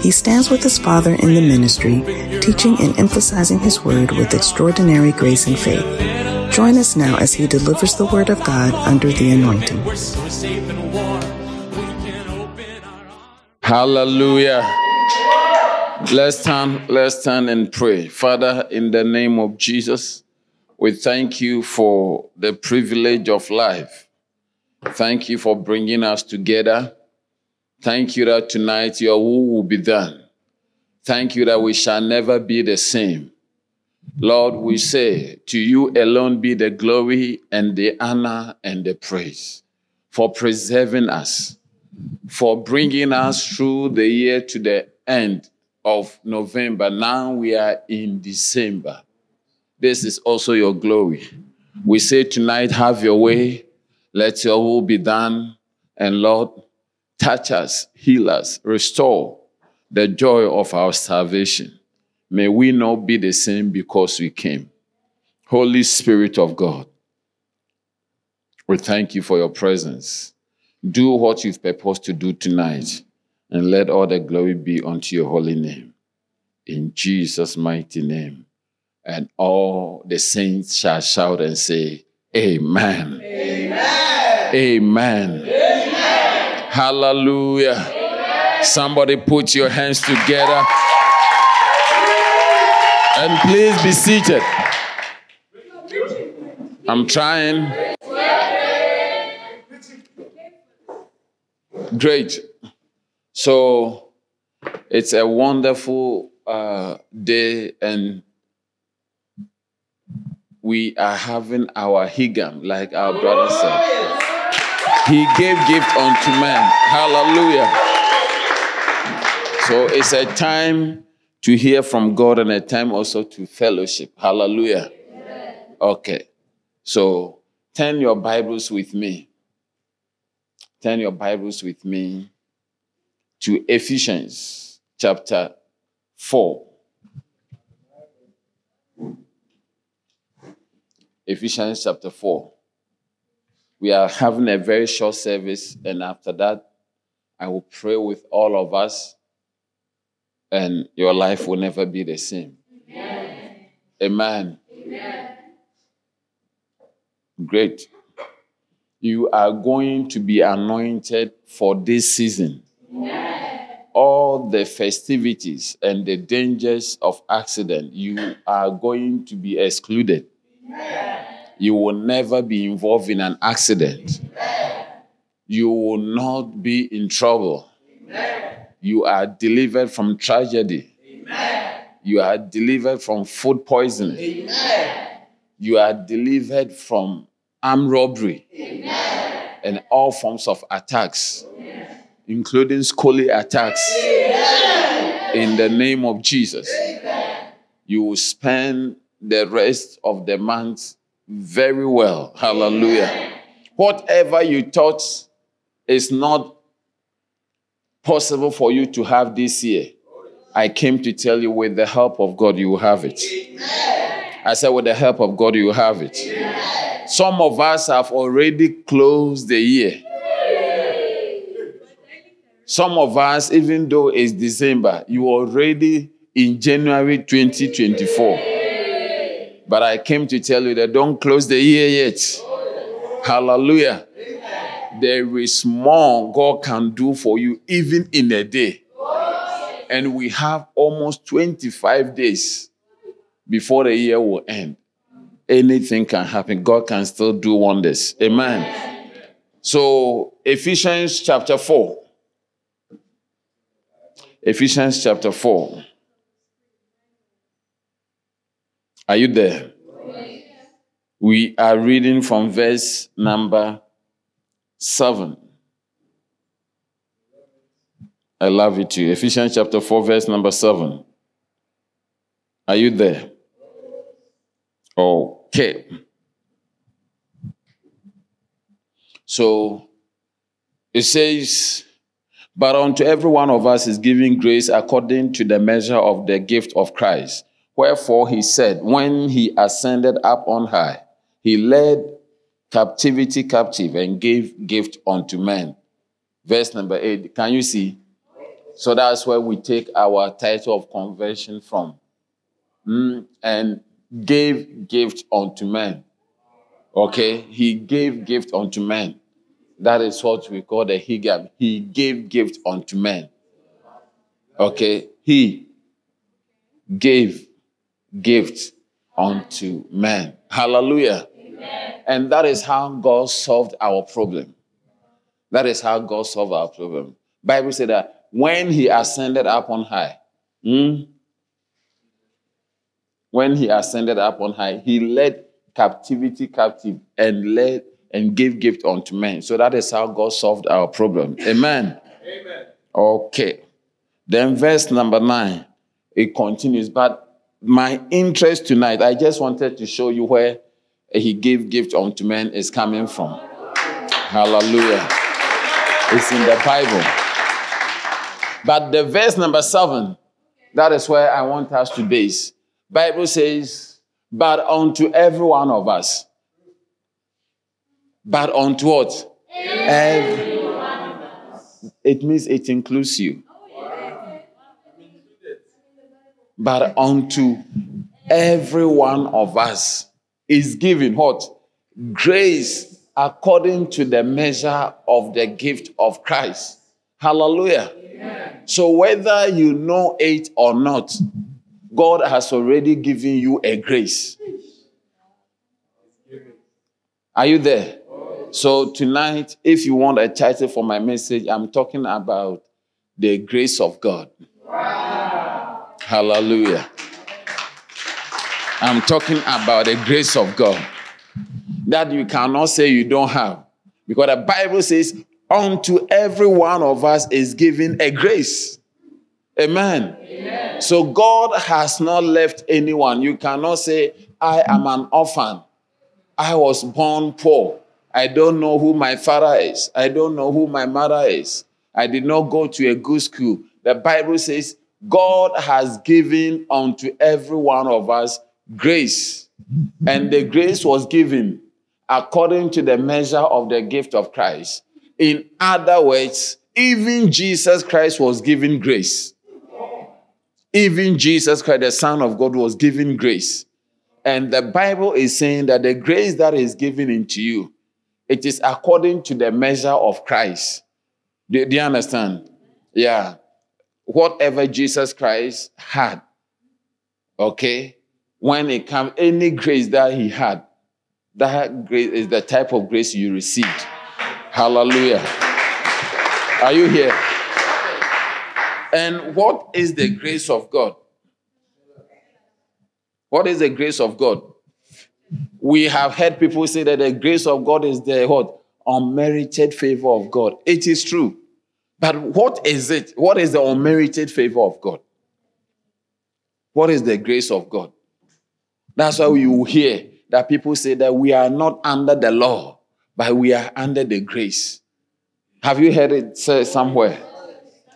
He stands with his father in the ministry, teaching and emphasizing his word with extraordinary grace and faith. Join us now as he delivers the word of God under the anointing. Hallelujah. Let's stand, let's stand and pray. Father, in the name of Jesus, we thank you for the privilege of life. Thank you for bringing us together. Thank you that tonight your will will be done. Thank you that we shall never be the same. Lord, we say to you alone be the glory and the honor and the praise for preserving us, for bringing us through the year to the end of November. Now we are in December. This is also your glory. We say tonight, have your way. Let your will be done. And Lord, touch us, heal us, restore the joy of our salvation. May we not be the same because we came. Holy Spirit of God, we thank you for your presence. Do what you've purposed to do tonight, and let all the glory be unto your holy name. In Jesus' mighty name. And all the saints shall shout and say, Amen. Amen. Amen. Amen. Hallelujah. Amen. Somebody put your hands together. And please be seated. I'm trying. Great. So it's a wonderful uh, day, and we are having our higam, like our brother said. He gave gift unto men. Hallelujah. So it's a time to hear from God and a time also to fellowship. Hallelujah. Okay. So turn your Bibles with me. Turn your Bibles with me to Ephesians chapter 4. Ephesians chapter 4. We are having a very short service, and after that, I will pray with all of us, and your life will never be the same. Amen. Amen. Amen. Great. You are going to be anointed for this season. Amen. All the festivities and the dangers of accident, you are going to be excluded. Amen. You will never be involved in an accident. Amen. You will not be in trouble. Amen. You are delivered from tragedy. Amen. You are delivered from food poisoning. You are delivered from armed robbery and all forms of attacks, including scholarly attacks. In the name of Jesus, you will spend the rest of the month very well. Hallelujah. Whatever you thought is not possible for you to have this year, I came to tell you with the help of God, you will have it. I said, with the help of God, you have it. Some of us have already closed the year. Some of us, even though it's December, you already in January 2024. But I came to tell you that don't close the year yet. Hallelujah. There is more God can do for you even in a day. And we have almost 25 days before the year will end. Anything can happen. God can still do wonders. Amen. So, Ephesians chapter 4. Ephesians chapter 4. Are you there? We are reading from verse number 7. I love it too. Ephesians chapter 4, verse number 7. Are you there? Okay. So it says, But unto every one of us is given grace according to the measure of the gift of Christ. Wherefore he said, When he ascended up on high, he led captivity captive and gave gift unto men. Verse number eight. Can you see? So that's where we take our title of conversion from. Mm, and gave gift unto men. Okay? He gave gift unto men. That is what we call the higab. He gave gift unto men. Okay? He gave gift unto men. Hallelujah. Amen. And that is how God solved our problem. That is how God solved our problem. Bible said that when he ascended up on high, hmm, when he ascended up on high, he led captivity captive and led and gave gift unto men. So that is how God solved our problem. Amen. Amen. Okay. Then verse number nine, it continues. But my interest tonight, I just wanted to show you where he gave gift unto men is coming from. Hallelujah. It's in the Bible. But the verse number seven, that is where I want us to base. Bible says, but unto every one of us. But unto what? Every. one of us. It means it includes you. But unto every one of us is given what? Grace according to the measure of the gift of Christ. Hallelujah. Amen. So whether you know it or not, God has already given you a grace. Are you there? So tonight, if you want a title for my message, I'm talking about the grace of God. Wow. Hallelujah. I'm talking about the grace of God that you cannot say you don't have. Because the Bible says, unto every one of us is given a grace. Amen. Amen. So God has not left anyone. You cannot say, I am an orphan. I was born poor. I don't know who my father is. I don't know who my mother is. I did not go to a good school. The Bible says, God has given unto every one of us grace. And the grace was given according to the measure of the gift of Christ. In other words, even Jesus Christ was given grace. Even Jesus Christ, the Son of God, was given grace. And the Bible is saying that the grace that is given into you, it is according to the measure of Christ. Do, do you understand? Yeah. Whatever Jesus Christ had, okay, when it comes, any grace that he had, that grace is the type of grace you received. Hallelujah. Are you here? And what is the grace of God? What is the grace of God? We have heard people say that the grace of God is the what? Unmerited favor of God. It is true. But what is it? What is the unmerited favor of God? What is the grace of God? That's why you hear that people say that we are not under the law, but we are under the grace. Have you heard it somewhere?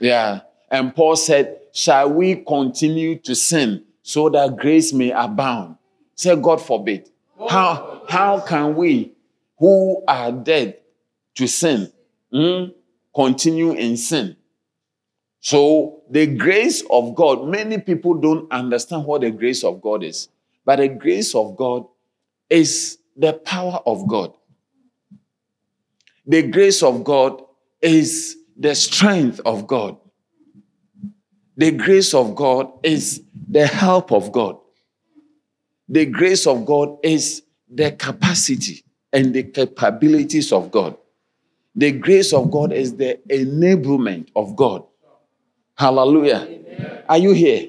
Yeah. And Paul said, Shall we continue to sin so that grace may abound? Say, God forbid. How, how can we who are dead to sin mm, continue in sin? So, the grace of God, many people don't understand what the grace of God is. But the grace of God is the power of God. The grace of God is the strength of God. The grace of God is the help of God. The grace of God is the capacity and the capabilities of God. The grace of God is the enablement of God. Hallelujah. Amen. Are you here?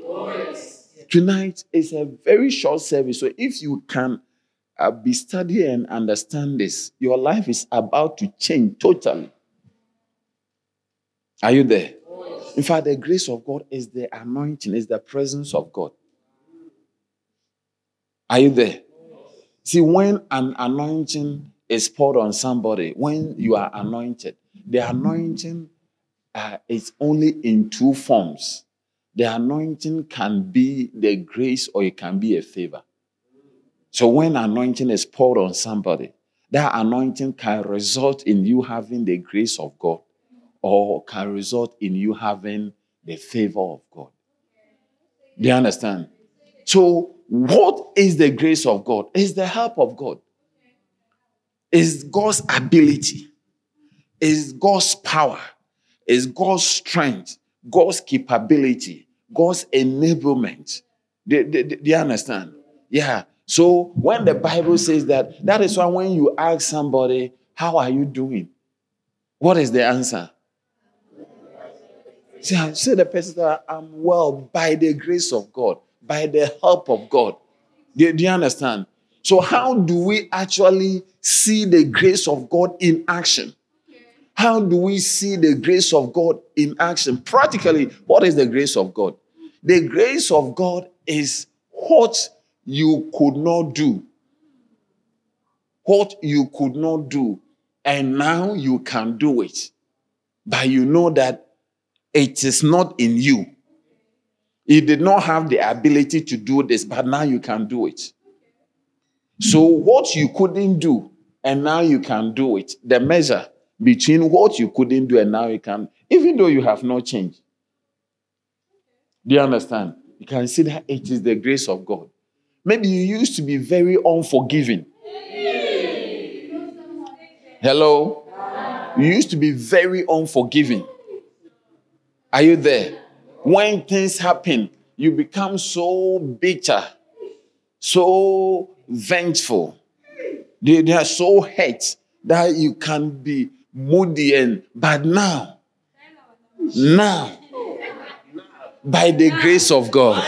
Tonight is a very short service. So if you can uh, be studying and understand this, your life is about to change totally. Are you there? In fact, the grace of God is the anointing, is the presence of God. Are you there? See, when an anointing is poured on somebody, when you are anointed, the anointing uh, is only in two forms. The anointing can be the grace or it can be a favor. So when anointing is poured on somebody, that anointing can result in you having the grace of God or can result in you having the favor of God. Do you understand? So, what is the grace of God? Is the help of God. Is God's ability. Is God's power. Is God's strength. God's capability. God's enablement. Do, do, do you understand? Yeah. So when the Bible says that, that is why when you ask somebody, How are you doing? What is the answer? Say, say the person that I'm well by the grace of God, by the help of God. Do, do you understand? So, how do we actually see the grace of God in action? How do we see the grace of God in action? Practically, what is the grace of God? The grace of God is what you could not do. What you could not do, and now you can do it. But you know that it is not in you. You did not have the ability to do this, but now you can do it. So, what you couldn't do, and now you can do it, the measure between what you couldn't do and now you can, even though you have not changed. Do you understand? You can see that it is the grace of God. Maybe you used to be very unforgiving. Hello? You used to be very unforgiving. Are you there? When things happen, you become so bitter, so vengeful. They, they are so hurt that you can be moody and but now, now, by the grace of God.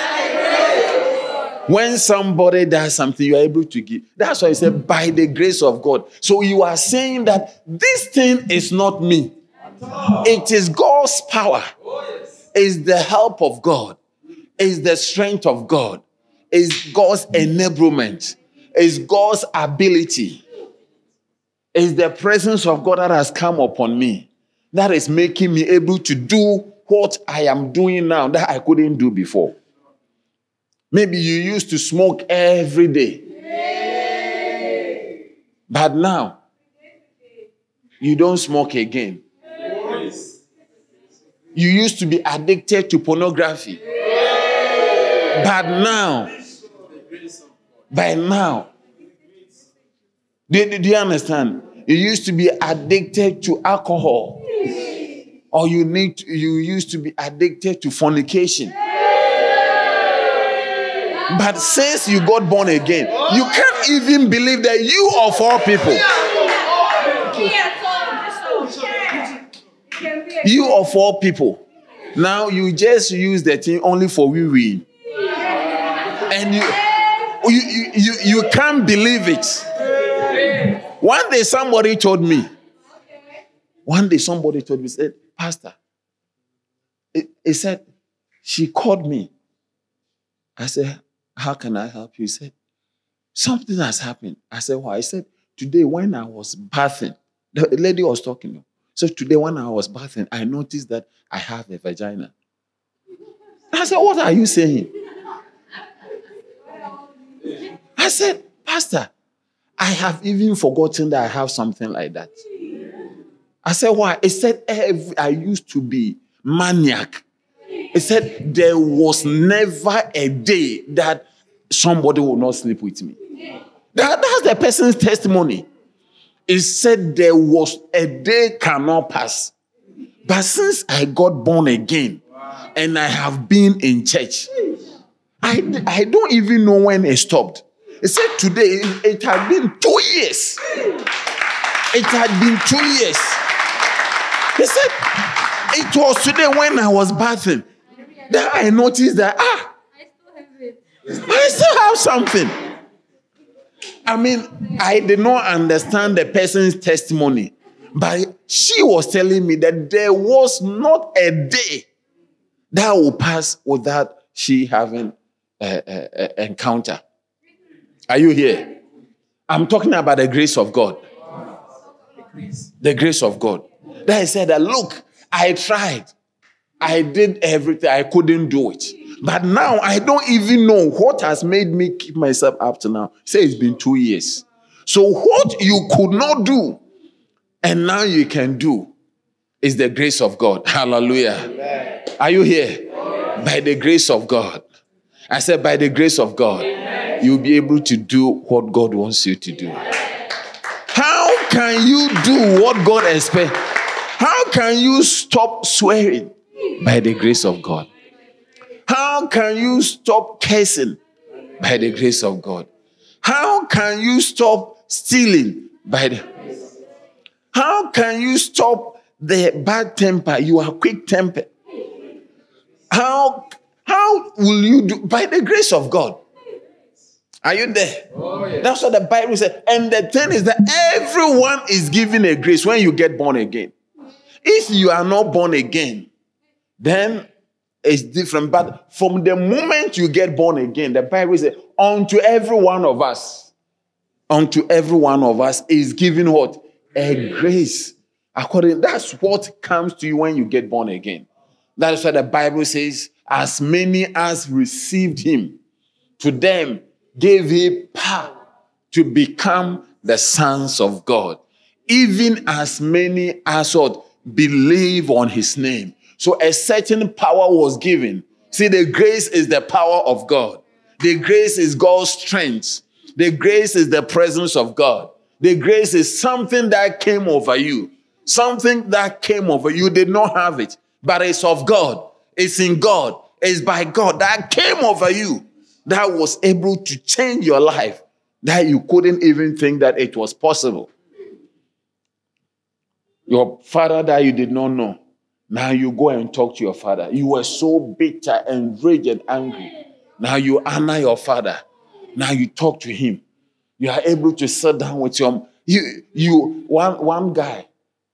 When somebody does something, you are able to give. That's why I said, by the grace of God. So you are saying that this thing is not me. It is God's power. It's the help of God. It's the strength of God. It's God's enablement. It's God's ability. It's the presence of God that has come upon me that is making me able to do what I am doing now that I couldn't do before. Maybe you used to smoke every day. But now, you don't smoke again. You used to be addicted to pornography. But now, by now, do, do you understand? You used to be addicted to alcohol. Or you need to, you used to be addicted to fornication. But since you got born again, you can't even believe that you of all people. You of all people. Now you just use the thing only for wee wee. And you, you, you, you, can't believe it. One day somebody told me, one day somebody told me, said, Pastor, he said, she called me. I said, How can I help you? He said, Something has happened. I said, Why? He said, Today, when I was bathing, the lady was talking. So today, when I was bathing, I noticed that I have a vagina. I said, What are you saying? I said, Pastor, I have even forgotten that I have something like that. I said, Why? He said, I used to be maniac. He said, There was never a day that somebody would not sleep with me. That, that's the person's testimony. He said, There was a day cannot pass. But since I got born again and I have been in church, I, I don't even know when it stopped. He said today it, had been two years. It had been two years. He said it was today when I was bathing that I noticed that ah, I still have something. I mean, I did not understand the person's testimony, but she was telling me that there was not a day that will pass without she having an encounter. Are you here? I'm talking about the grace of God. The grace of God. Then I said look, I tried. I did everything. I couldn't do it. But now I don't even know what has made me keep myself up to now. Say it's been two years. So what you could not do and now you can do is the grace of God. Hallelujah. Amen. Are you here? By the grace of God. I said, by the grace of God, Amen. you'll be able to do what God wants you to do. How can you do what God expects? How can you stop swearing? By the grace of God. How can you stop cursing? By the grace of God. How can you stop stealing? By the How can you stop the bad temper? You are quick tempered. How how will you do by the grace of God? Are you there? Oh, yeah. That's what the Bible says. And the thing is that everyone is given a grace when you get born again. If you are not born again, then it's different. But from the moment you get born again, the Bible says, unto every one of us, unto every one of us is given what? A grace. According, that's what comes to you when you get born again. That's why the Bible says, as many as received him, to them gave he power to become the sons of God, even as many as what believe on his name. So a certain power was given. See, the grace is the power of God. The grace is God's strength. The grace is the presence of God. The grace is something that came over you. Something that came over you. did not have it, but it's of God. It's in God. It's by God that came over you that was able to change your life that you couldn't even think that it was possible. Your father that you did not know now you go and talk to your father. You were so bitter and raged and angry. Now you honor your father. Now you talk to him. You are able to sit down with your you you one one guy,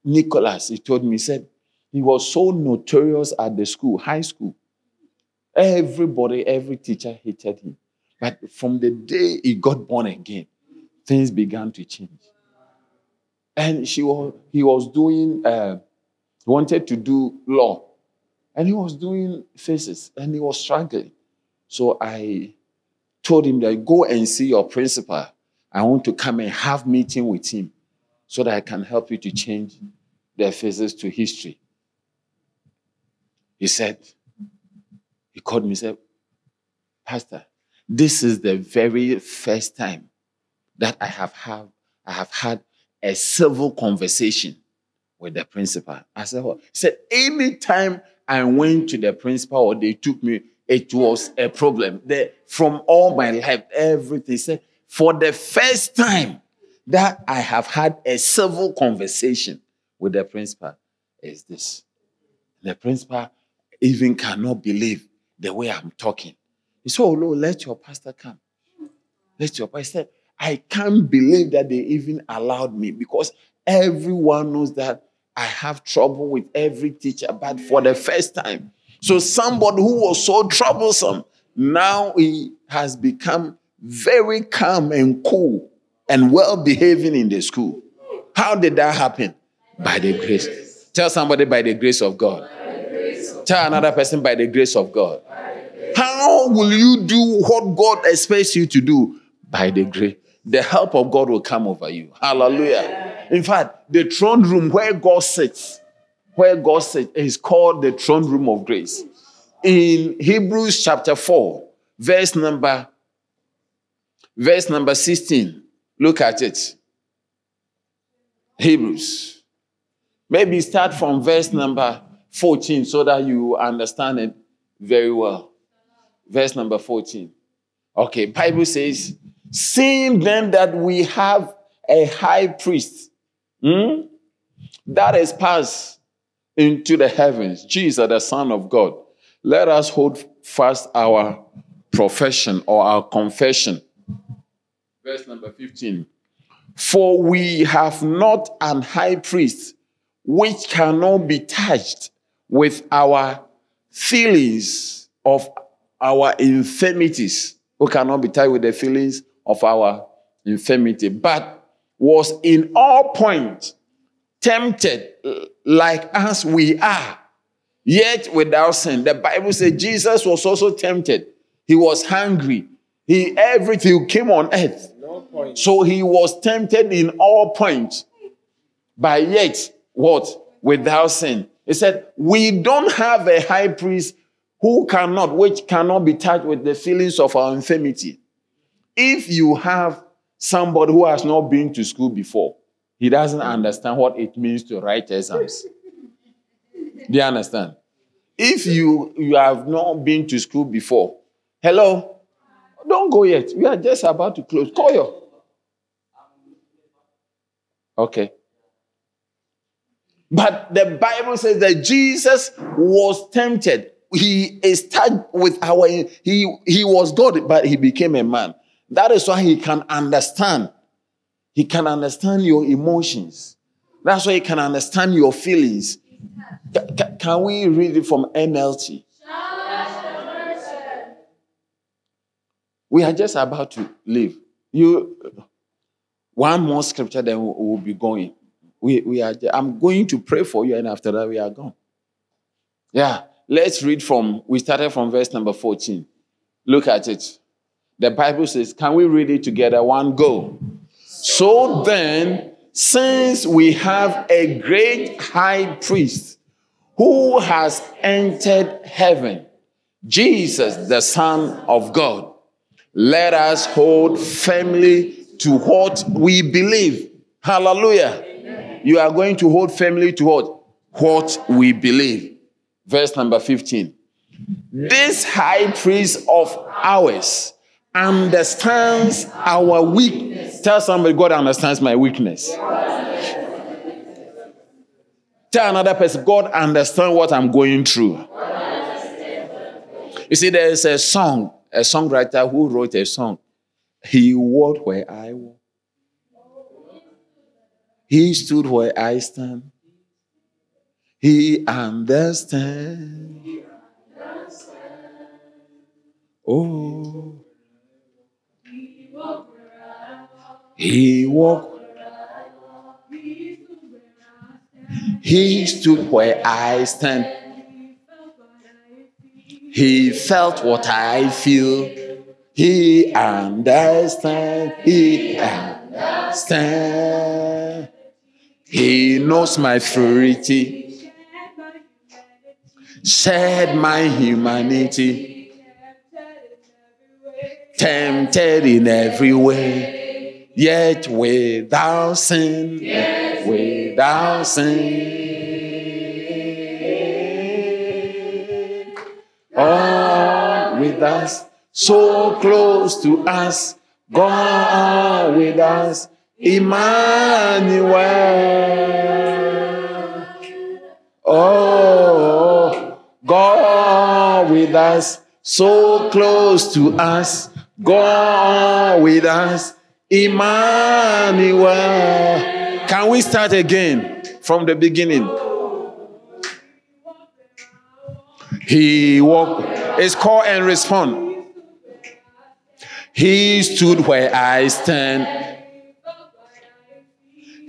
Nicholas, he told me, he said he was so notorious at the school, high school. Everybody, every teacher hated him. But from the day he got born again, things began to change. And she was, he was doing uh, wanted to do law. And he was doing thesis and he was struggling. So I told him that go and see your principal. I want to come and have meeting with him so that I can help you to change the thesis to history. He said, he called me and said, Pastor, this is the very first time that I have, have, I have had a civil conversation with the principal. I said, what? He said, anytime I went to the principal or they took me, it was a problem. The, from all my life, everything. He said, for the first time that I have had a civil conversation with the principal is this. The principal even cannot believe the way I'm talking. He said, Oh, let your pastor come. Let your pastor. Said, I can't believe that they even allowed me because everyone knows that I have trouble with every teacher, but for the first time. So somebody who was so troublesome, now he has become very calm and cool and well behaving in the school. How did that happen? By the grace. Tell somebody by the grace of God. Tell another person by the grace of God. How will you do what God expects you to do? By the grace. The help of God will come over you. Hallelujah. In fact, the throne room where God sits, where God sits, is called the throne room of grace. In Hebrews chapter 4, verse number, verse number 16. Look at it. Hebrews. Maybe start from verse number 14 so that you understand it very well. Verse number 14. Okay, Bible says, seeing then that we have a high priest Hmm? That is passed into the heavens. Jesus, the Son of God. Let us hold fast our profession or our confession. Verse number 15. For we have not an high priest which cannot be touched with our feelings of our infirmities, who cannot be tied with the feelings of our infirmity, but was in all points tempted like as we are, yet without sin. The Bible says Jesus was also tempted. He was hungry. He everything came on earth. No so he was tempted in all points, but yet what? Without sin. He said, We don't have a high priest who cannot, which cannot be touched with the feelings of our infirmity. If you have somebody who has not been to school before, he doesn't understand what it means to write exams. Do you understand? If you, you have not been to school before, hello, don't go yet. We are just about to close. Call your. Okay. But the Bible says that Jesus was tempted. He is touched with our he he was God, but he became a man. That is why he can understand. He can understand your emotions. That's why he can understand your feelings. Can we read it from NLT? We are just about to leave. You one more scripture, then we'll be going. We, we are, I'm going to pray for you, and after that, we are gone. Yeah, let's read from, we started from verse number 14. Look at it. The Bible says, Can we read it together? One go. So then, since we have a great high priest who has entered heaven, Jesus, the Son of God, let us hold firmly to what we believe. Hallelujah you are going to hold firmly to what? What we believe. Verse number 15. This high priest of ours understands our weakness. Tell somebody, God understands my weakness. Tell another person, God understands what I'm going through. You see, there is a song, a songwriter who wrote a song. He walked where I walk. He stood where I stand. He understands. Oh. He walked. He stood where I stand. He felt what I feel. He understands. He understands. He knows my frailty, shared my humanity, tempted in every way, yet without sin, without sin. All with us, so close to us, God with us Emmanuel. Oh, God with us, so close to us. God with us, Emmanuel. Can we start again from the beginning? He walked. It's call and respond. He stood where I stand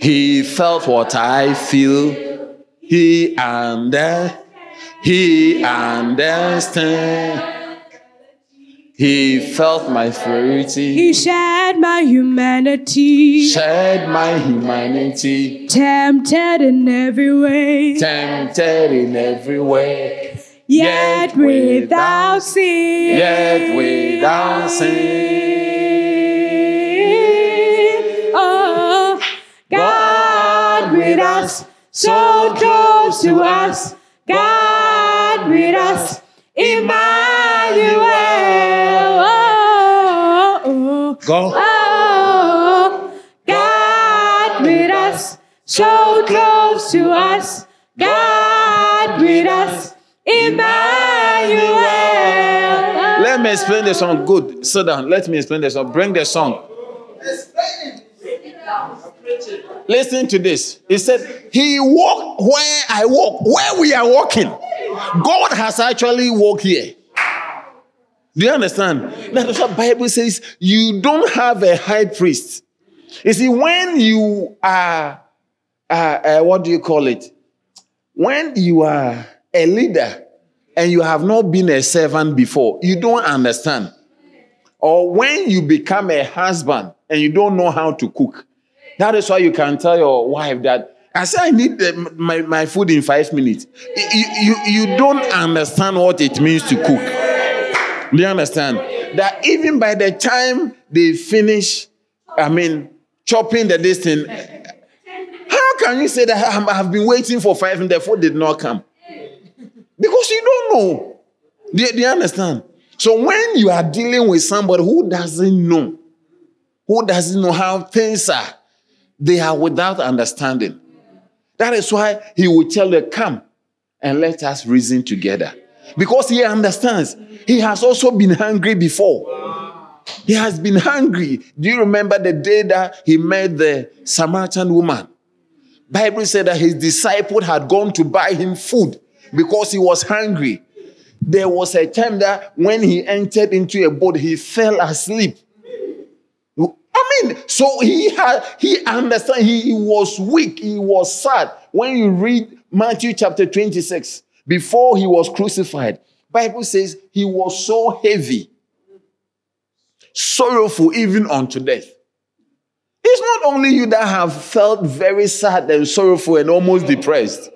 he felt what I feel. He and under, he understand. He felt my frailty. He shared my humanity. Shared my humanity. Tempted in every way. Tempted in every way. Yet, yet without sin. Yet without sin. Us, so close to us. God with us, Emmanuel. Oh, oh, oh, Go. Oh, God with us, so close to us. God with us, Emmanuel. Let me explain the song. Good. Sit down. Let me explain the song. Bring the song. Listen to this. He said, He walked where I walk, where we are walking. God has actually walked here. Do you understand? That's what Bible says. You don't have a high priest. You see, when you are, uh, uh, what do you call it? When you are a leader and you have not been a servant before, you don't understand. Or when you become a husband and you don't know how to cook, that is why you can tell your wife that I say I need eh, the, my, my food in five minutes. You, you, you don't understand what it means to cook. Do you understand? That even by the time they finish, I mean, chopping the distance, how can you say that I have been waiting for five and the food did not come? Because you don't know. Do do you understand? So when you are dealing with somebody who doesn't know, who doesn't know how things are, they are without understanding. That is why he will tell them, Come and let us reason together. Because he understands. He has also been hungry before. He has been hungry. Do you remember the day that he met the Samaritan woman? Bible said that his disciple had gone to buy him food because he was hungry. There was a time that when he entered into a boat, he fell asleep. I mean, so he had he understand he, he was weak, he was sad. When you read Matthew chapter 26, before he was crucified, Bible says he was so heavy, sorrowful even unto death. It's not only you that have felt very sad and sorrowful and almost depressed.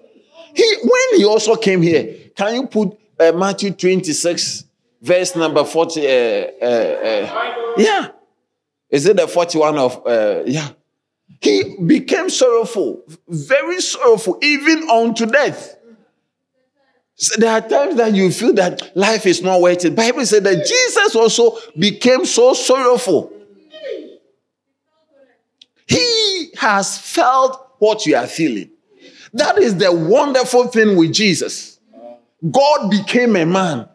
He, when he also came here, can you put uh, Matthew 26, verse number 40? Uh, uh, uh yeah. Is it the 41 of, uh, yeah. He became sorrowful, very sorrowful, even unto death. So there are times that you feel that life is not worth it. Bible said that Jesus also became so sorrowful. He has felt what you are feeling. That is the wonderful thing with Jesus. God became a man.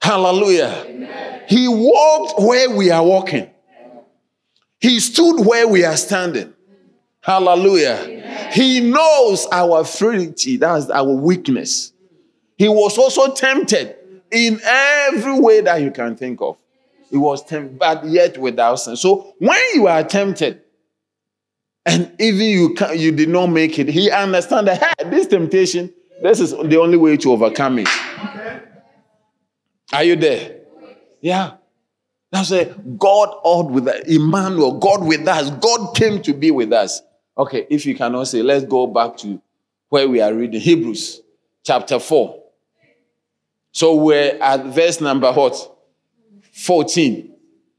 Hallelujah. He walked where we are walking. He stood where we are standing. Hallelujah. He knows our frailty, that's our weakness. He was also tempted in every way that you can think of. He was tempted, but yet without sin. So when you are tempted, and even you can, you did not make it, he understands that hey, this temptation, this is the only way to overcome it. Are you there? Yeah. That's a God all with us. Emmanuel, God with us. God came to be with us. Okay, if you cannot say, let's go back to where we are reading Hebrews chapter 4. So we're at verse number what? 14.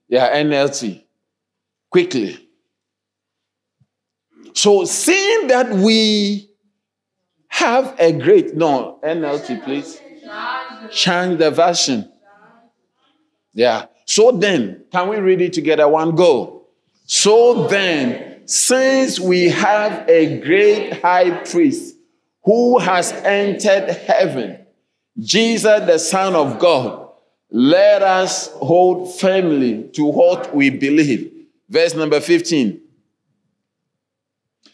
Yeah, NLT. Quickly. So seeing that we have a great no NLT, please. Change the version. Yeah. So then, can we read it together? One go. So then, since we have a great high priest who has entered heaven, Jesus, the Son of God, let us hold firmly to what we believe. Verse number 15.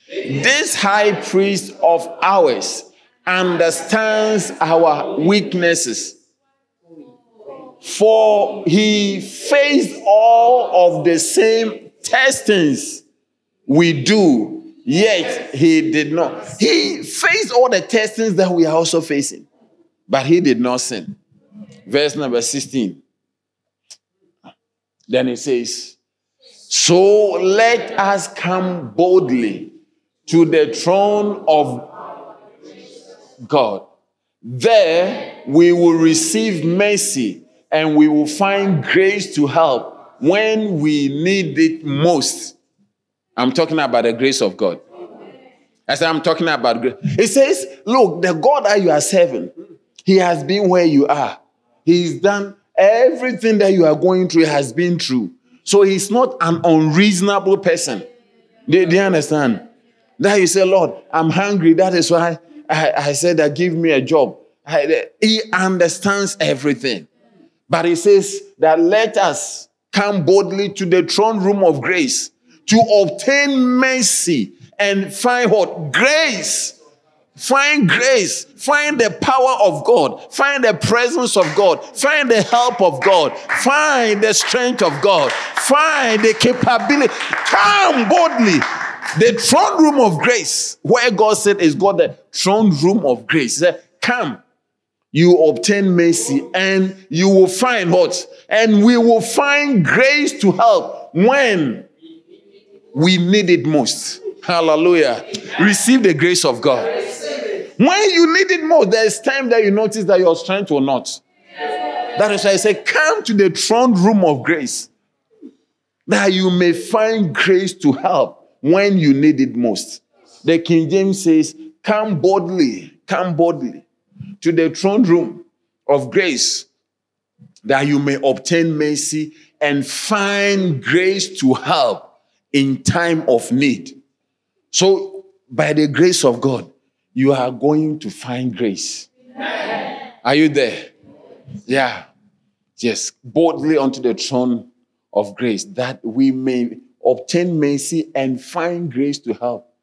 This high priest of ours understands our weaknesses for he faced all of the same testings we do, yet he did not. He faced all the testings that we are also facing, but he did not sin. Verse number 16. Then he says, So let us come boldly to the throne of God. There we will receive mercy and we will find grace to help when we need it most. I'm talking about the grace of God. Said, I'm talking about grace. It says, Look, the God that you are serving, He has been where you are. He's done everything that you are going through, has been through. So He's not an unreasonable person. Do, do you understand? That you say, Lord, I'm hungry. That is why I, I said that give me a job. I, he understands everything. But he says that let us come boldly to the throne room of grace to obtain mercy and find what? Grace Find grace. Find the power of God. Find the presence of God. Find the help of God. Find the strength of God. Find the capability. Come boldly. The throne room of grace, where God said is God the throne room of grace. Said, Come, you obtain mercy, and you will find what? And we will find grace to help when we need it most. Hallelujah. Receive the grace of God. When you need it most, there's time that you notice that your strength will not. That is why I say, come to the throne room of grace, that you may find grace to help when you need it most. The King James says, Come boldly, come boldly to the throne room of grace, that you may obtain mercy and find grace to help in time of need. So, by the grace of God, you are going to find grace. Are you there? Yeah. Yes. Boldly unto the throne of grace that we may obtain mercy and find grace to help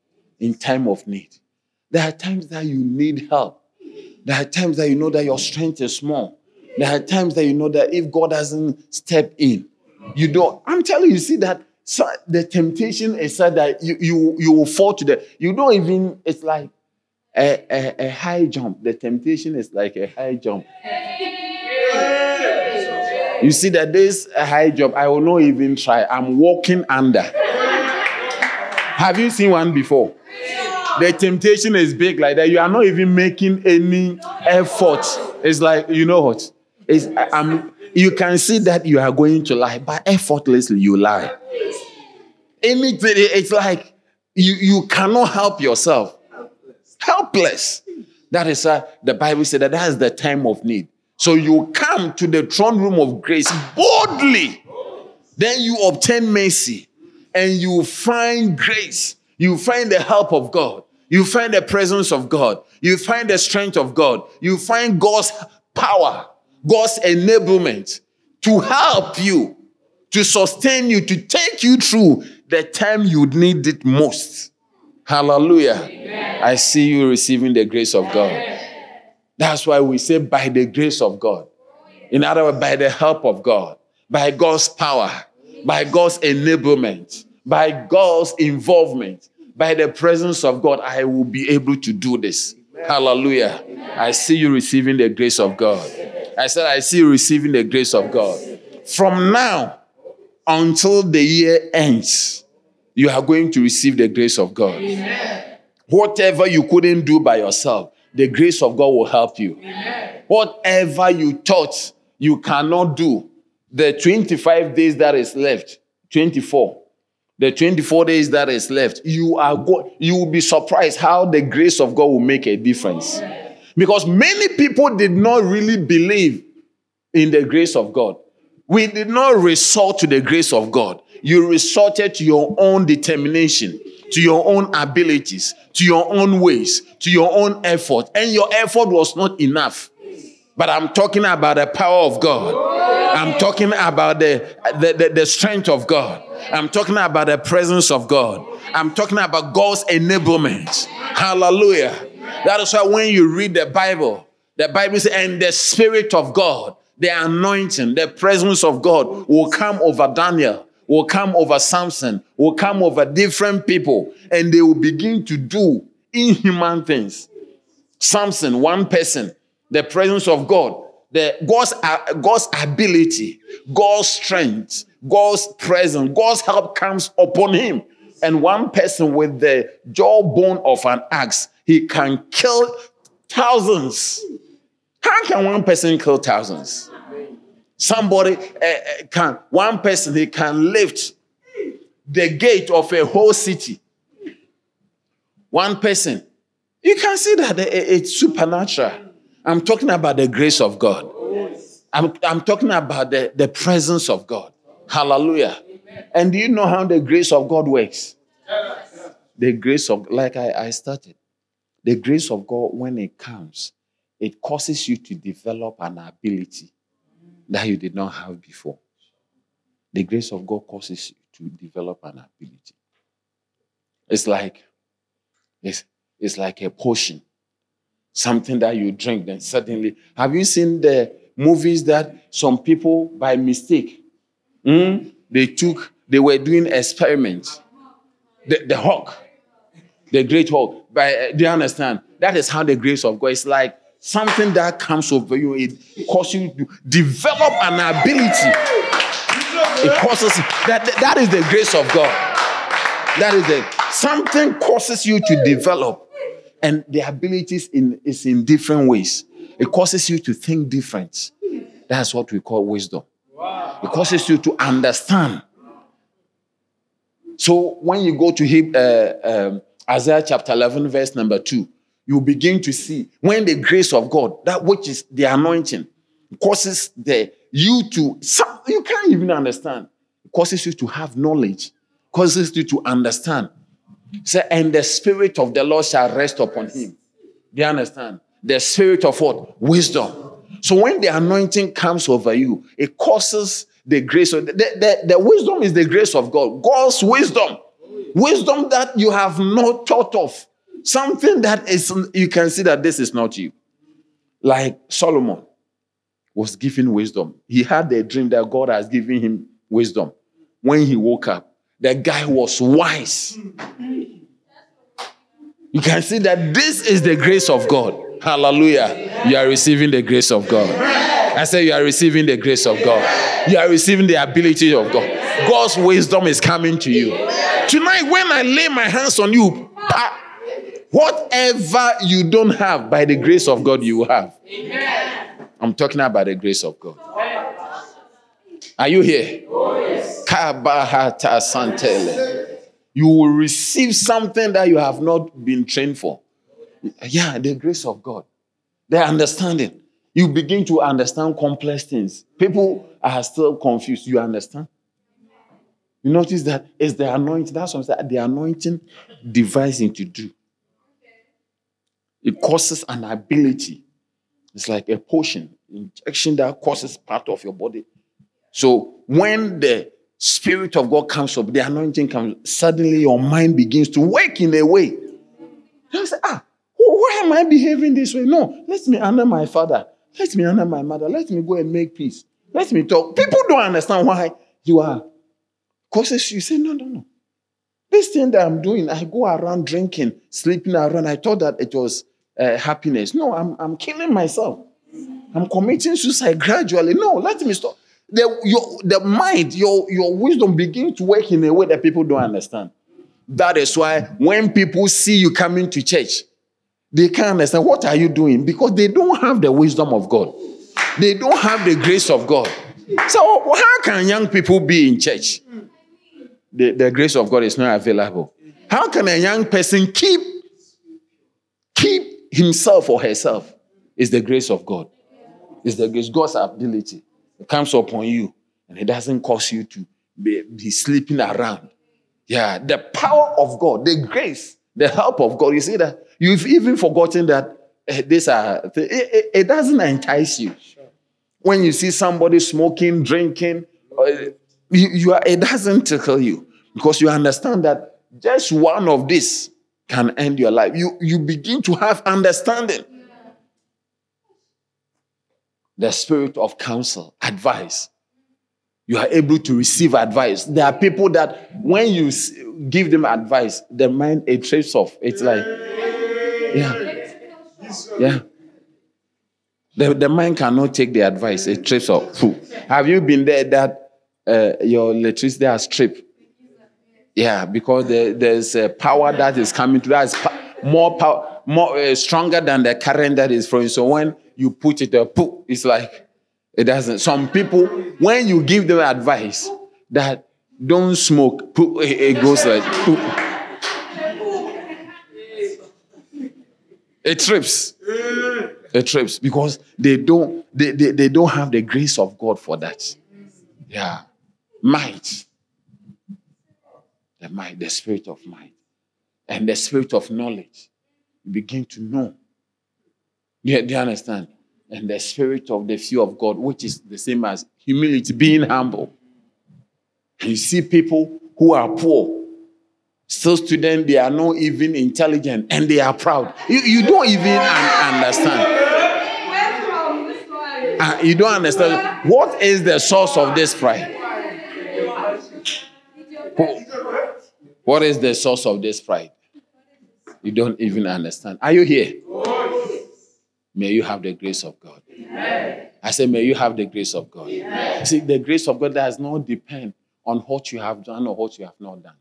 in time of need. There are times that you need help. There are times that you know that your strength is small. There are times that you know that if God doesn't step in, you don't. I'm telling you, see that so the temptation is such that you, you, you will fall to the. You don't even. It's like a, a, a high jump. The temptation is like a high jump. You see that this high jump, I will not even try. I'm walking under. Have you seen one before? The temptation is big like that. You are not even making any effort. It's like, you know what? It's, I'm, you can see that you are going to lie, but effortlessly you lie. Anything, it's like you, you cannot help yourself. Helpless. That is why the Bible said that that is the time of need. So you come to the throne room of grace boldly. Then you obtain mercy and you find grace. You find the help of God. You find the presence of God. You find the strength of God. You find God's power, God's enablement to help you, to sustain you, to take you through the time you need it most. Hallelujah. Amen. I see you receiving the grace of God. That's why we say by the grace of God. In other words, by the help of God, by God's power, by God's enablement, by God's involvement, by the presence of God, I will be able to do this. Hallelujah. I see you receiving the grace of God. I said, I see you receiving the grace of God. From now until the year ends, you are going to receive the grace of God. Whatever you couldn't do by yourself, the grace of God will help you. Amen. Whatever you thought you cannot do, the 25 days that is left, 24, the 24 days that is left, you are go- you will be surprised how the grace of God will make a difference. Because many people did not really believe in the grace of God. We did not resort to the grace of God. You resorted to your own determination to your own abilities, to your own ways, to your own effort. And your effort was not enough. But I'm talking about the power of God. I'm talking about the, the, the, the, strength of God. I'm talking about the presence of God. I'm talking about God's enablement. Hallelujah. That is why when you read the Bible, the Bible says, and the Spirit of God, the anointing, the presence of God will come over Daniel will come over Samson, will come over different people, and they will begin to do inhuman things. Samson, one person, the presence of God, the God's, uh, God's ability, God's strength, God's presence, God's help comes upon him. And one person with the jawbone of an axe, he can kill thousands. How can one person kill thousands? Somebody uh, can, one person, he can lift the gate of a whole city. One person. You can see that it's supernatural. I'm talking about the grace of God. I'm, I'm talking about the, the presence of God. Hallelujah. And do you know how the grace of God works? The grace of, like I, I started, the grace of God, when it comes, it causes you to develop an ability that you did not have before. The grace of God causes you to develop an ability. It's like it's, it's like a potion. Something that you drink, then suddenly. Have you seen the movies that some people, by mistake, mm, they took, they were doing experiments? The, the Hulk, the great Hulk. By, do you understand? That is how the grace of God is like something that comes over you. It causes you to develop an ability. It causes that, that is the grace of God. That is it. Something causes you to develop and the abilities in, is in different ways. It causes you to think different. That's what we call wisdom. Wow. It causes you to understand. So when you go to uh, um, Isaiah chapter 11, verse number 2, you begin to see when the grace of God, that which is the anointing, causes the you to some, you can't even understand. It causes you to have knowledge, causes you to understand Say, and the spirit of the Lord shall rest upon him. Do you understand? The spirit of what? Wisdom. So when the anointing comes over you, it causes the grace of the, the, the wisdom is the grace of God. God's wisdom. Wisdom that you have not thought of. Something that is you can see that this is not you. Like Solomon was given wisdom. He had a dream that God has given him wisdom. When he woke up, the guy was wise. You can see that this is the grace of God. Hallelujah. You are receiving the grace of God. I say you are receiving the grace of God. You are receiving the ability of God. God's wisdom is coming to you. Tonight, when I lay my hands on you, whatever you don't have, by the grace of God, you will have. I'm talking about the grace of God. Are you here? You will receive something that you have not been trained for. Yeah, the grace of God, the understanding. You begin to understand complex things. People are still confused. You understand? You notice that it's the anointing. That's what I'm saying. The anointing devising to do. It causes an ability. It's like a potion, injection that causes part of your body. So when the Spirit of God comes up, the anointing comes, suddenly your mind begins to work in a way. You say, ah, why am I behaving this way? No, let me honor my father. Let me honor my mother. Let me go and make peace. Let me talk. People don't understand why you are. Causes you say, no, no, no. This thing that I'm doing, I go around drinking, sleeping around. I thought that it was uh, happiness. No, I'm, I'm killing myself. I'm committing suicide gradually. No, let me stop the, your, the mind, your, your wisdom begins to work in a way that people don't understand. That is why when people see you coming to church, they can't understand what are you doing because they don't have the wisdom of God. They don't have the grace of God. So how can young people be in church? The, the grace of God is not available. How can a young person keep keep himself or herself? Is the grace of God. Is the grace God's ability. Comes upon you and it doesn't cause you to be, be sleeping around. Yeah, the power of God, the grace, the help of God. You see that you've even forgotten that uh, this are it, it, it, doesn't entice you. When you see somebody smoking, drinking, uh, you, you are, it doesn't tickle you because you understand that just one of this can end your life. You you begin to have understanding the spirit of counsel, advice. You are able to receive advice. There are people that when you give them advice, the mind it trips off. It's like, yeah, yeah. The, the mind cannot take the advice. It trips off. Have you been there that uh, your electricity has tripped? Yeah, because there, there's a power that is coming to that's more power, more uh, stronger than the current that is flowing. So when you put it there, poof, it's like it doesn't. Some people, when you give them advice that don't smoke, poof, it goes like poof. It trips. It trips because they don't they, they, they don't have the grace of God for that. Yeah. Might. The might, the spirit of might. And the spirit of knowledge. Begin to know do you understand? And the spirit of the fear of God, which is the same as humility, being humble. You see people who are poor, Still, students, they are not even intelligent and they are proud. You, you don't even un- understand. Uh, you don't understand. What is the source of this pride? What is the source of this pride? You don't even understand. Are you here? May you have the grace of God. I say, may you have the grace of God. See, the grace of God does not depend on what you have done or what you have not done.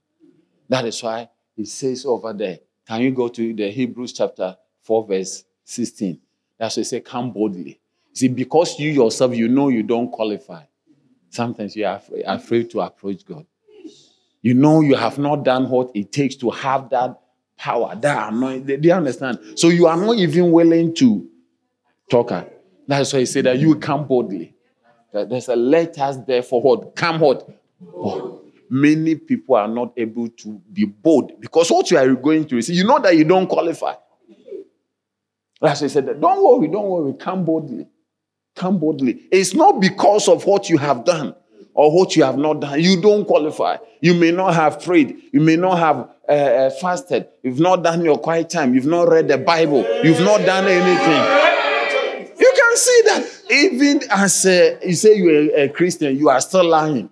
That is why he says over there. Can you go to the Hebrews chapter 4, verse 16? That's why it says, Come boldly. See, because you yourself, you know you don't qualify. Sometimes you are afraid to approach God. You know you have not done what it takes to have that power, that anointing. Do you understand? So you are not even willing to talk. That's why he said that you come boldly. There's a let us therefore what? Come what? Bold. Many people are not able to be bold because what you are going to receive, you know that you don't qualify. That's why he said that. Don't worry, don't worry, come boldly. Come boldly. It's not because of what you have done or what you have not done. You don't qualify. You may not have prayed. You may not have uh, fasted. You've not done your quiet time. You've not read the Bible. You've not done anything. You can see that even as uh, you say you're a, a Christian, you are still lying.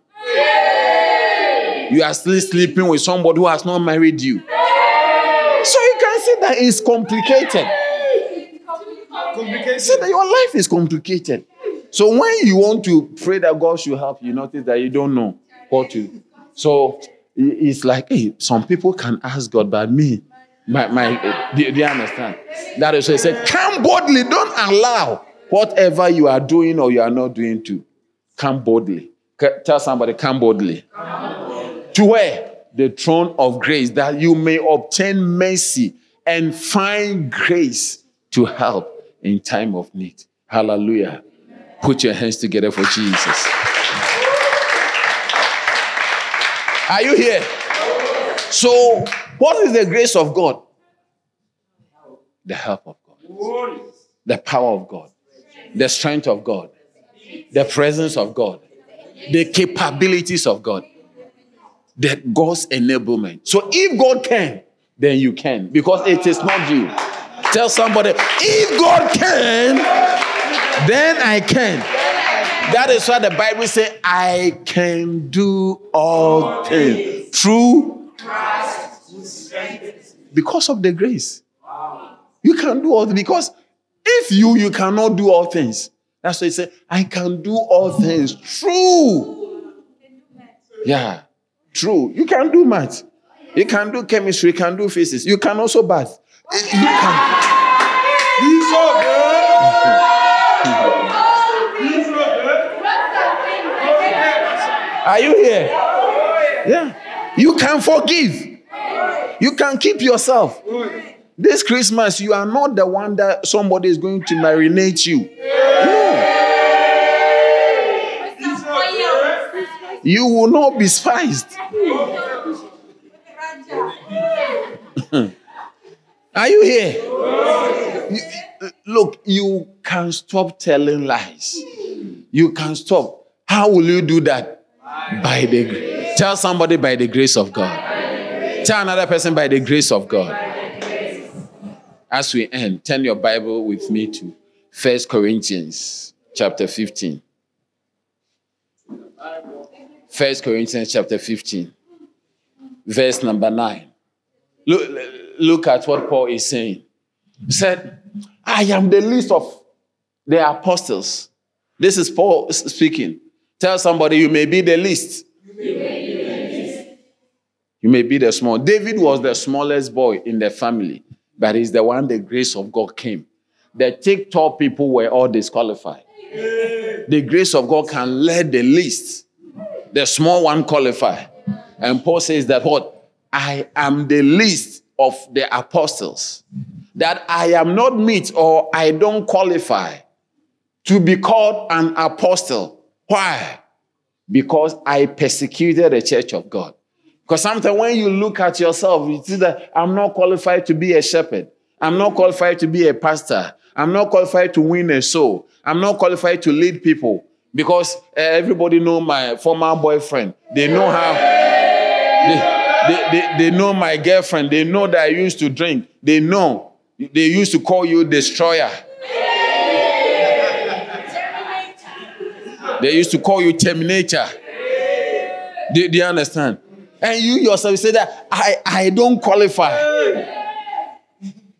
You are still sleeping with somebody who has not married you. So you can see that it's complicated. See that your life is complicated. So when you want to pray that God should help you, notice that you don't know what to. So it's like, hey, some people can ask God, but me, my, my, do, you understand? That is why he said, come boldly. Don't allow whatever you are doing or you are not doing to come boldly. Tell somebody, come boldly. To where? The throne of grace, that you may obtain mercy and find grace to help in time of need. Hallelujah. Put your hands together for Jesus. Are you here? So, what is the grace of God? The help of God, the power of God, the strength of God, the presence of God, the capabilities of God, the God's enablement. So, if God can, then you can, because it is not you. Tell somebody, if God can, then I can. That is why the Bible says, I can do all things through because of the grace. You can do all because if you you cannot do all things. That's why he said, I can do all things through. Yeah, true. You can do math. You can do chemistry, you can do physics. You can also bath. You can. He's so good. Are you here? Yeah. You can forgive. You can keep yourself. This Christmas, you are not the one that somebody is going to marinate you. No. You will not be spiced. Are you here? You- look, you can stop telling lies. You can stop. How will you do that? By the grace. Tell somebody by the grace of God. Tell another person by the grace of God. As we end, turn your Bible with me to First Corinthians chapter 15. First Corinthians chapter 15, verse number 9. Look, look at what Paul is saying. He said, I am the least of the apostles. This is Paul speaking. Tell somebody you may be the least. You may be the small. David was the smallest boy in the family, but he's the one the grace of God came. The TikTok people were all disqualified. The grace of God can let the least, the small one qualify. And Paul says that what? I am the least of the apostles. That I am not meet or I don't qualify to be called an apostle. Why? Because I persecuted the church of God. Because sometimes when you look at yourself, you see that I'm not qualified to be a shepherd. I'm not qualified to be a pastor. I'm not qualified to win a soul. I'm not qualified to lead people. Because uh, everybody know my former boyfriend. They know how. They, They, they, they know my girlfriend. They know that I used to drink. They know. They used to call you destroyer. They used to call you terminator. Do, do you understand? And you yourself say that I, I don't qualify.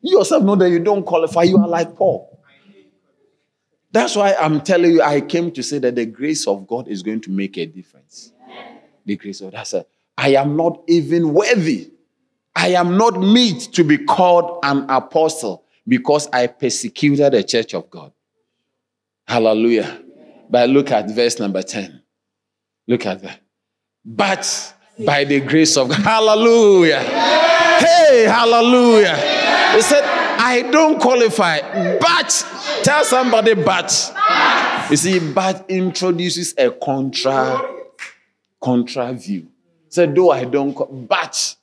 You yourself know that you don't qualify. You are like Paul. That's why I'm telling you, I came to say that the grace of God is going to make a difference. The grace of that's I am not even worthy. I am not meet to be called an apostle because I persecuted the church of God. Hallelujah. But look at verse number 10. Look at that. But by the grace of God, hallelujah. Hey, hallelujah. He said, I don't qualify, but tell somebody, but. You see, but introduces a contra, contra view. Said, though I don't, but,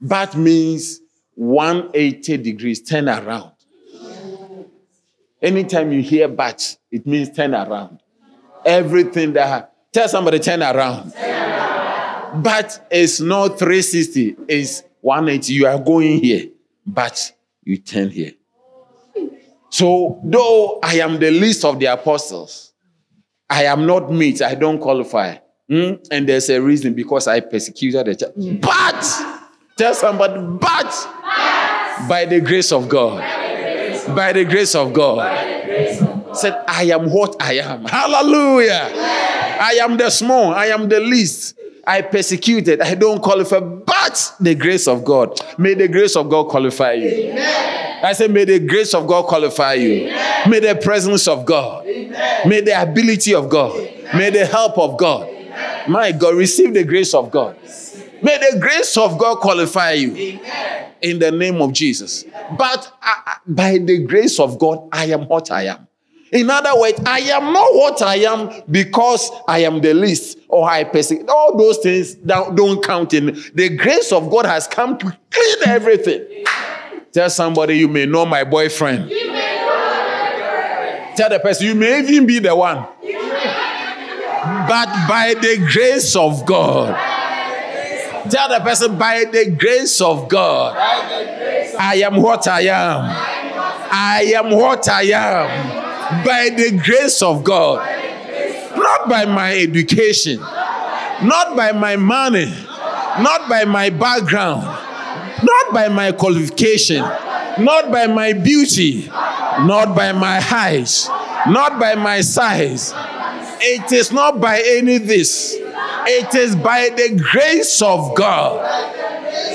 but means 180 degrees, turn around. Anytime you hear but, it means turn around. Everything that tell somebody turn around. But it's not 360, it's 180. You are going here, but you turn here. So, though I am the least of the apostles, I am not meet, I don't qualify. Hmm? And there's a reason because I persecuted the church. But, tell somebody, but, by the grace of God, by the grace of God, said, I am what I am. Hallelujah. I am the small, I am the least. I persecuted, I don't qualify, but the grace of God. May the grace of God qualify you. I say, may the grace of God qualify you. May the presence of God. May the ability of God. May the help of God. My God, receive the grace of God. May the grace of God qualify you. In the name of Jesus. But uh, by the grace of God, I am what I am. In other words, I am not what I am because I am the least or I persecute. All those things don't, don't count in. The grace of God has come to clean everything. Tell somebody you may know my boyfriend. Tell the person you may even be the one. But by the grace of God. Tell the person by the grace of God. I am what I am. I am what I am. By the grace of God. Not by my education. Not by my money. Not by my background. Not by my qualification. Not by my beauty. Not by my height. Not by my size. It is not by any this. It is by the grace of God.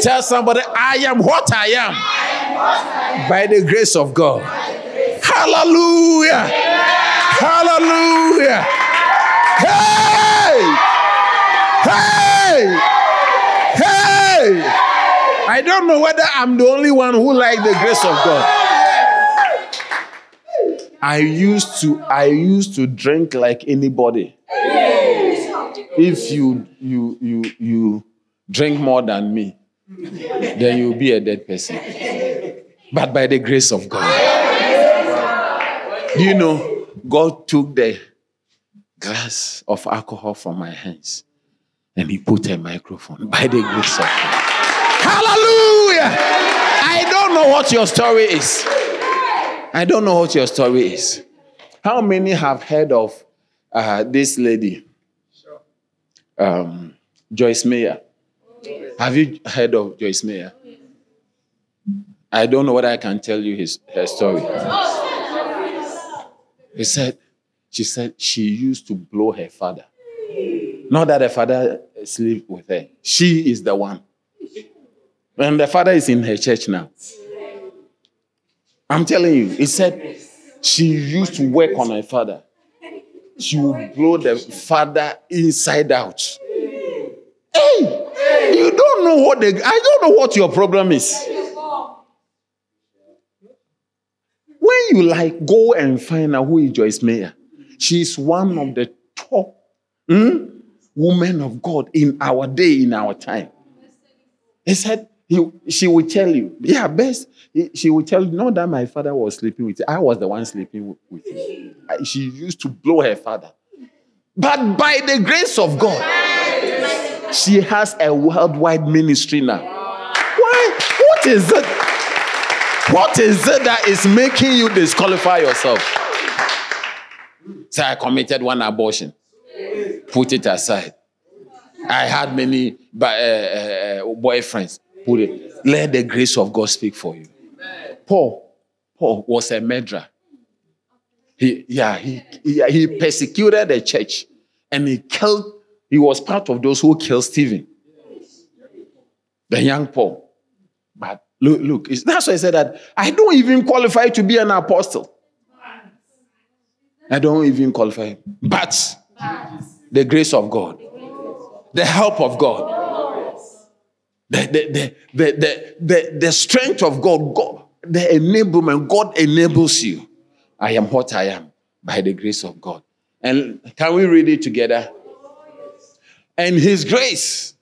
Tell somebody, I am what I am. By the grace of God. Hallelujah. Hallelujah. Hey! Hey! Hey! I don't know whether I'm the only one who like the grace of God. I used to I used to drink like anybody. If you you you you drink more than me, then you'll be a dead person. But by the grace of God. Do you know God took the glass of alcohol from my hands and he put a microphone by the grace of God. Hallelujah! I don't know what your story is. I don't know what your story is. How many have heard of uh, this lady, um, Joyce Meyer? Have you heard of Joyce Meyer? I don't know what I can tell you his her story. He said, she said she used to blow her father. Not that her father sleep with her. She is the one. And the father is in her church now. I'm telling you, he said she used to work on her father. She would blow the father inside out. Hey, you don't know what the I don't know what your problem is. When you like go and find out who is Joyce Meyer, she's one of the top hmm, women of God in our day, in our time. He said he, she will tell you, yeah, best. She will tell you, not that my father was sleeping with you. I was the one sleeping with. She used to blow her father. But by the grace of God, She has a worldwide ministry now. Why? What is it? What is it that is making you disqualify yourself? Say, I committed one abortion. Put it aside. I had many uh, boyfriends. Put it. Let the grace of God speak for you. Paul, Paul was a murderer. He, yeah, he, he, he persecuted the church and he killed, he was part of those who killed Stephen, the young Paul. But look, look, that's why I said that I don't even qualify to be an apostle. I don't even qualify. But the grace of God, the help of God, the, the, the, the, the, the, strength of God, God, the enablement, God enables you. I am what I am by the grace of God. And can we read it together? And his grace,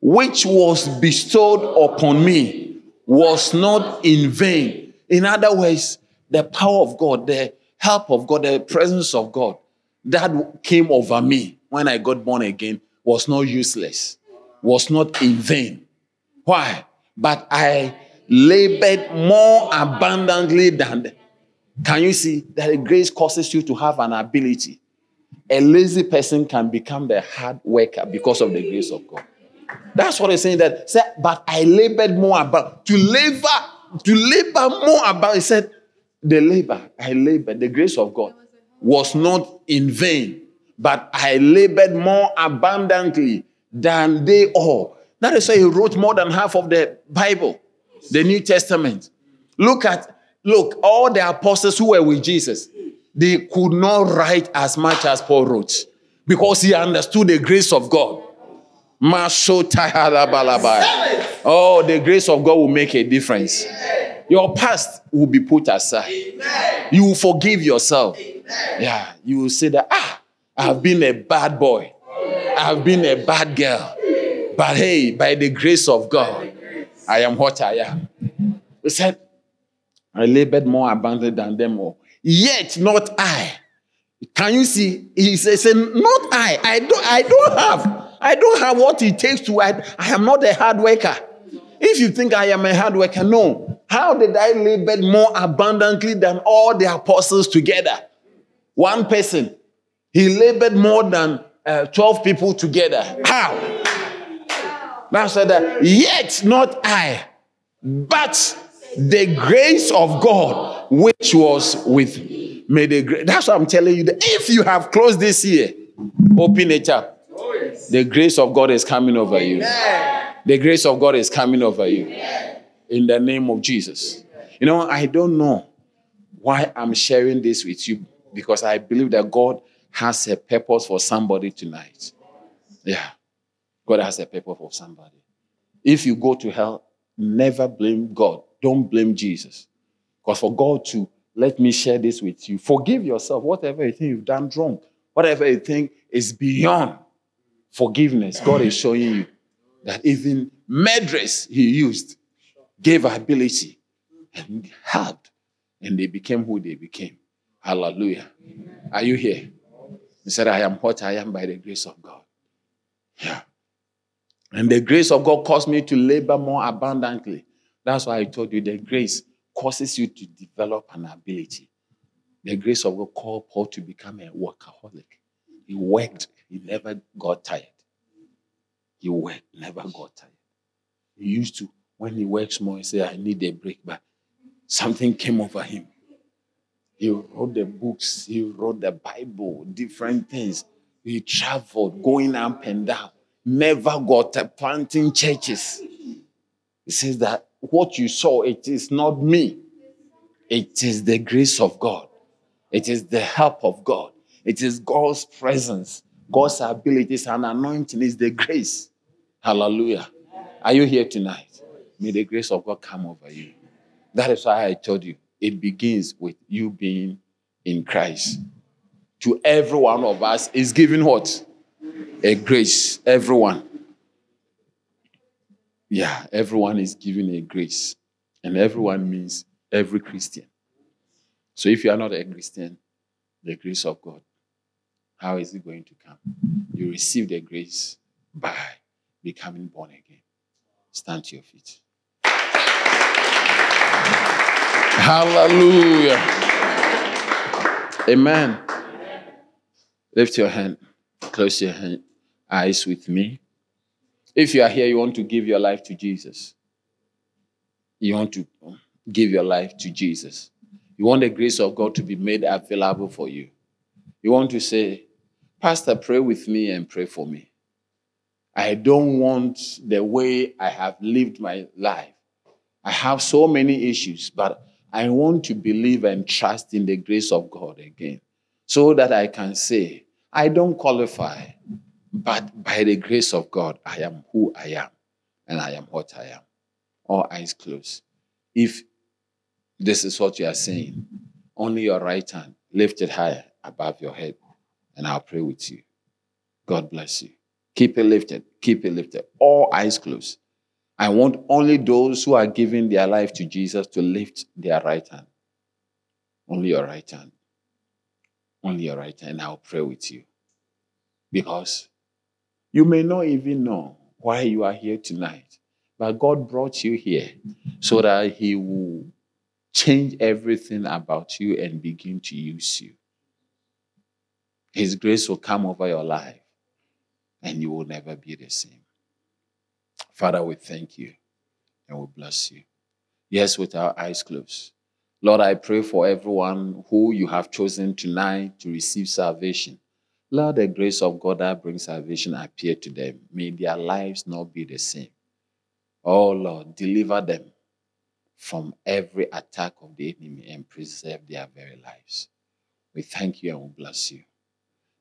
which was bestowed upon me, was not in vain. In other words, the power of God, the help of God, the presence of God that came over me when I got born again was not useless, was not in vain. Why? But I labored more abundantly than can you see that the grace causes you to have an ability? A lazy person can become the hard worker because of the grace of God. That's what he's saying. That said, but I labored more about to labor, to labor more about. He said, the labor, I labored, the grace of God was not in vain, but I labored more abundantly than they all. That is why he wrote more than half of the Bible, the New Testament. Look at Look, all the apostles who were with Jesus, they could not write as much as Paul wrote because he understood the grace of God. Oh, the grace of God will make a difference. Your past will be put aside. You will forgive yourself. Yeah, you will say that, ah, I've been a bad boy. I've been a bad girl. But hey, by the grace of God, I am what I am. He said, I labored more abundantly than them all. Yet not I. Can you see? He says, Not I. I don't, I don't have. I don't have what it takes to. I, I am not a hard worker. If you think I am a hard worker, no. How did I labor more abundantly than all the apostles together? One person. He labored more than uh, 12 people together. How? That's that. Yet not I, but the grace of God which was with me. May the grace. That's what I'm telling you. That if you have closed this year, open it up. The grace of God is coming over you. The grace of God is coming over you. In the name of Jesus. You know, I don't know why I'm sharing this with you because I believe that God has a purpose for somebody tonight. Yeah. God has a purpose for somebody. If you go to hell, never blame God. Don't blame Jesus. Because for God to let me share this with you, forgive yourself, whatever you think you've done wrong, whatever you think is beyond forgiveness. God is showing you that even murderers he used gave ability and helped, and they became who they became. Hallelujah. Are you here? He said, I am what I am by the grace of God. Yeah. And the grace of God caused me to labor more abundantly that's why I told you the grace causes you to develop an ability. The grace of God called Paul to become a workaholic. He worked, he never got tired. He worked, never got tired. He used to, when he works more, he say, I need a break, but something came over him. He wrote the books, he wrote the Bible, different things. He traveled, going up and down, never got planting churches. He says that what you saw, it is not me. It is the grace of God. It is the help of God. It is God's presence, God's abilities and anointing is the grace. Hallelujah. Are you here tonight? May the grace of God come over you. That is why I told you it begins with you being in Christ. To every one of us is given what? A grace. Everyone. Yeah, everyone is given a grace. And everyone means every Christian. So if you are not a Christian, the grace of God, how is it going to come? You receive the grace by becoming born again. Stand to your feet. Hallelujah. Amen. Lift your hand. Close your hand. Eyes with me. If you are here, you want to give your life to Jesus. You want to give your life to Jesus. You want the grace of God to be made available for you. You want to say, Pastor, pray with me and pray for me. I don't want the way I have lived my life. I have so many issues, but I want to believe and trust in the grace of God again so that I can say, I don't qualify, but by the grace of God, I am who I am and I am what I am. All eyes closed. If this is what you are saying, only your right hand lifted higher above your head, and I'll pray with you. God bless you. Keep it lifted. Keep it lifted. All eyes closed. I want only those who are giving their life to Jesus to lift their right hand. Only your right hand. Only your right hand. And I'll pray with you. Because you may not even know why you are here tonight, but God brought you here so that He will change everything about you and begin to use you. His grace will come over your life and you will never be the same. Father, we thank you and we bless you. Yes, with our eyes closed. Lord, I pray for everyone who you have chosen tonight to receive salvation. Lord, the grace of God that brings salvation appear to them. May their lives not be the same. Oh Lord, deliver them from every attack of the enemy and preserve their very lives. We thank you and we bless you.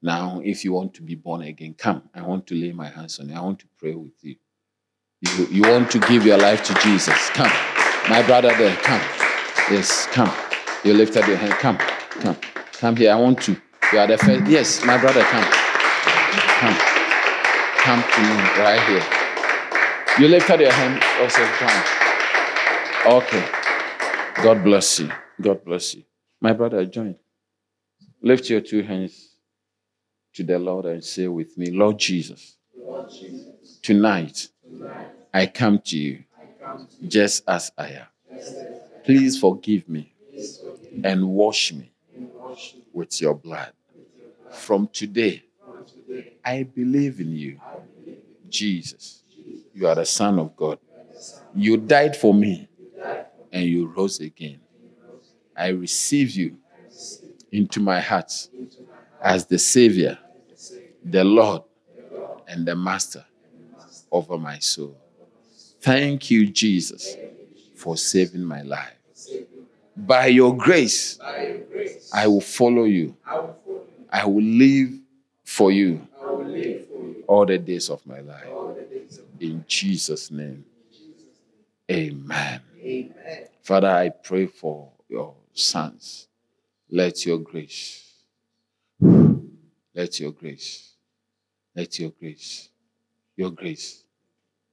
Now, if you want to be born again, come. I want to lay my hands on you. I want to pray with you. You, you want to give your life to Jesus. Come. My brother there, come. Yes, come. You lifted your hand. Come. Come. Come here. I want to. You are the first. Yes, my brother, come. Come. Come to me right here. You lifted your hand. Also, come. Okay. God bless you. God bless you. My brother, join. Lift your two hands to the Lord and say with me, Lord Jesus, Lord Jesus tonight, tonight I come to you, just as I am. Please forgive me and wash me with your blood. From today, I believe in you. Jesus, you are the Son of God. You died for me and you rose again. I receive you into my heart as the Savior, the Lord, and the Master over my soul. Thank you, Jesus, for saving my life. By your grace, I will follow you. I will live for you all the days of my life. In Jesus' name, amen. Father, I pray for your sons. Let your grace, let your grace, let your grace, your grace,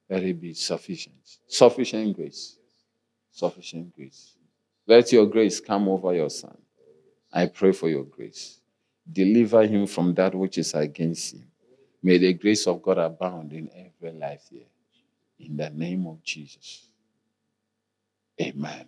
let it be sufficient. Sufficient grace. Sufficient grace. Let your grace come over your son. I pray for your grace. Deliver him from that which is against him. May the grace of God abound in every life here. In the name of Jesus. Amen.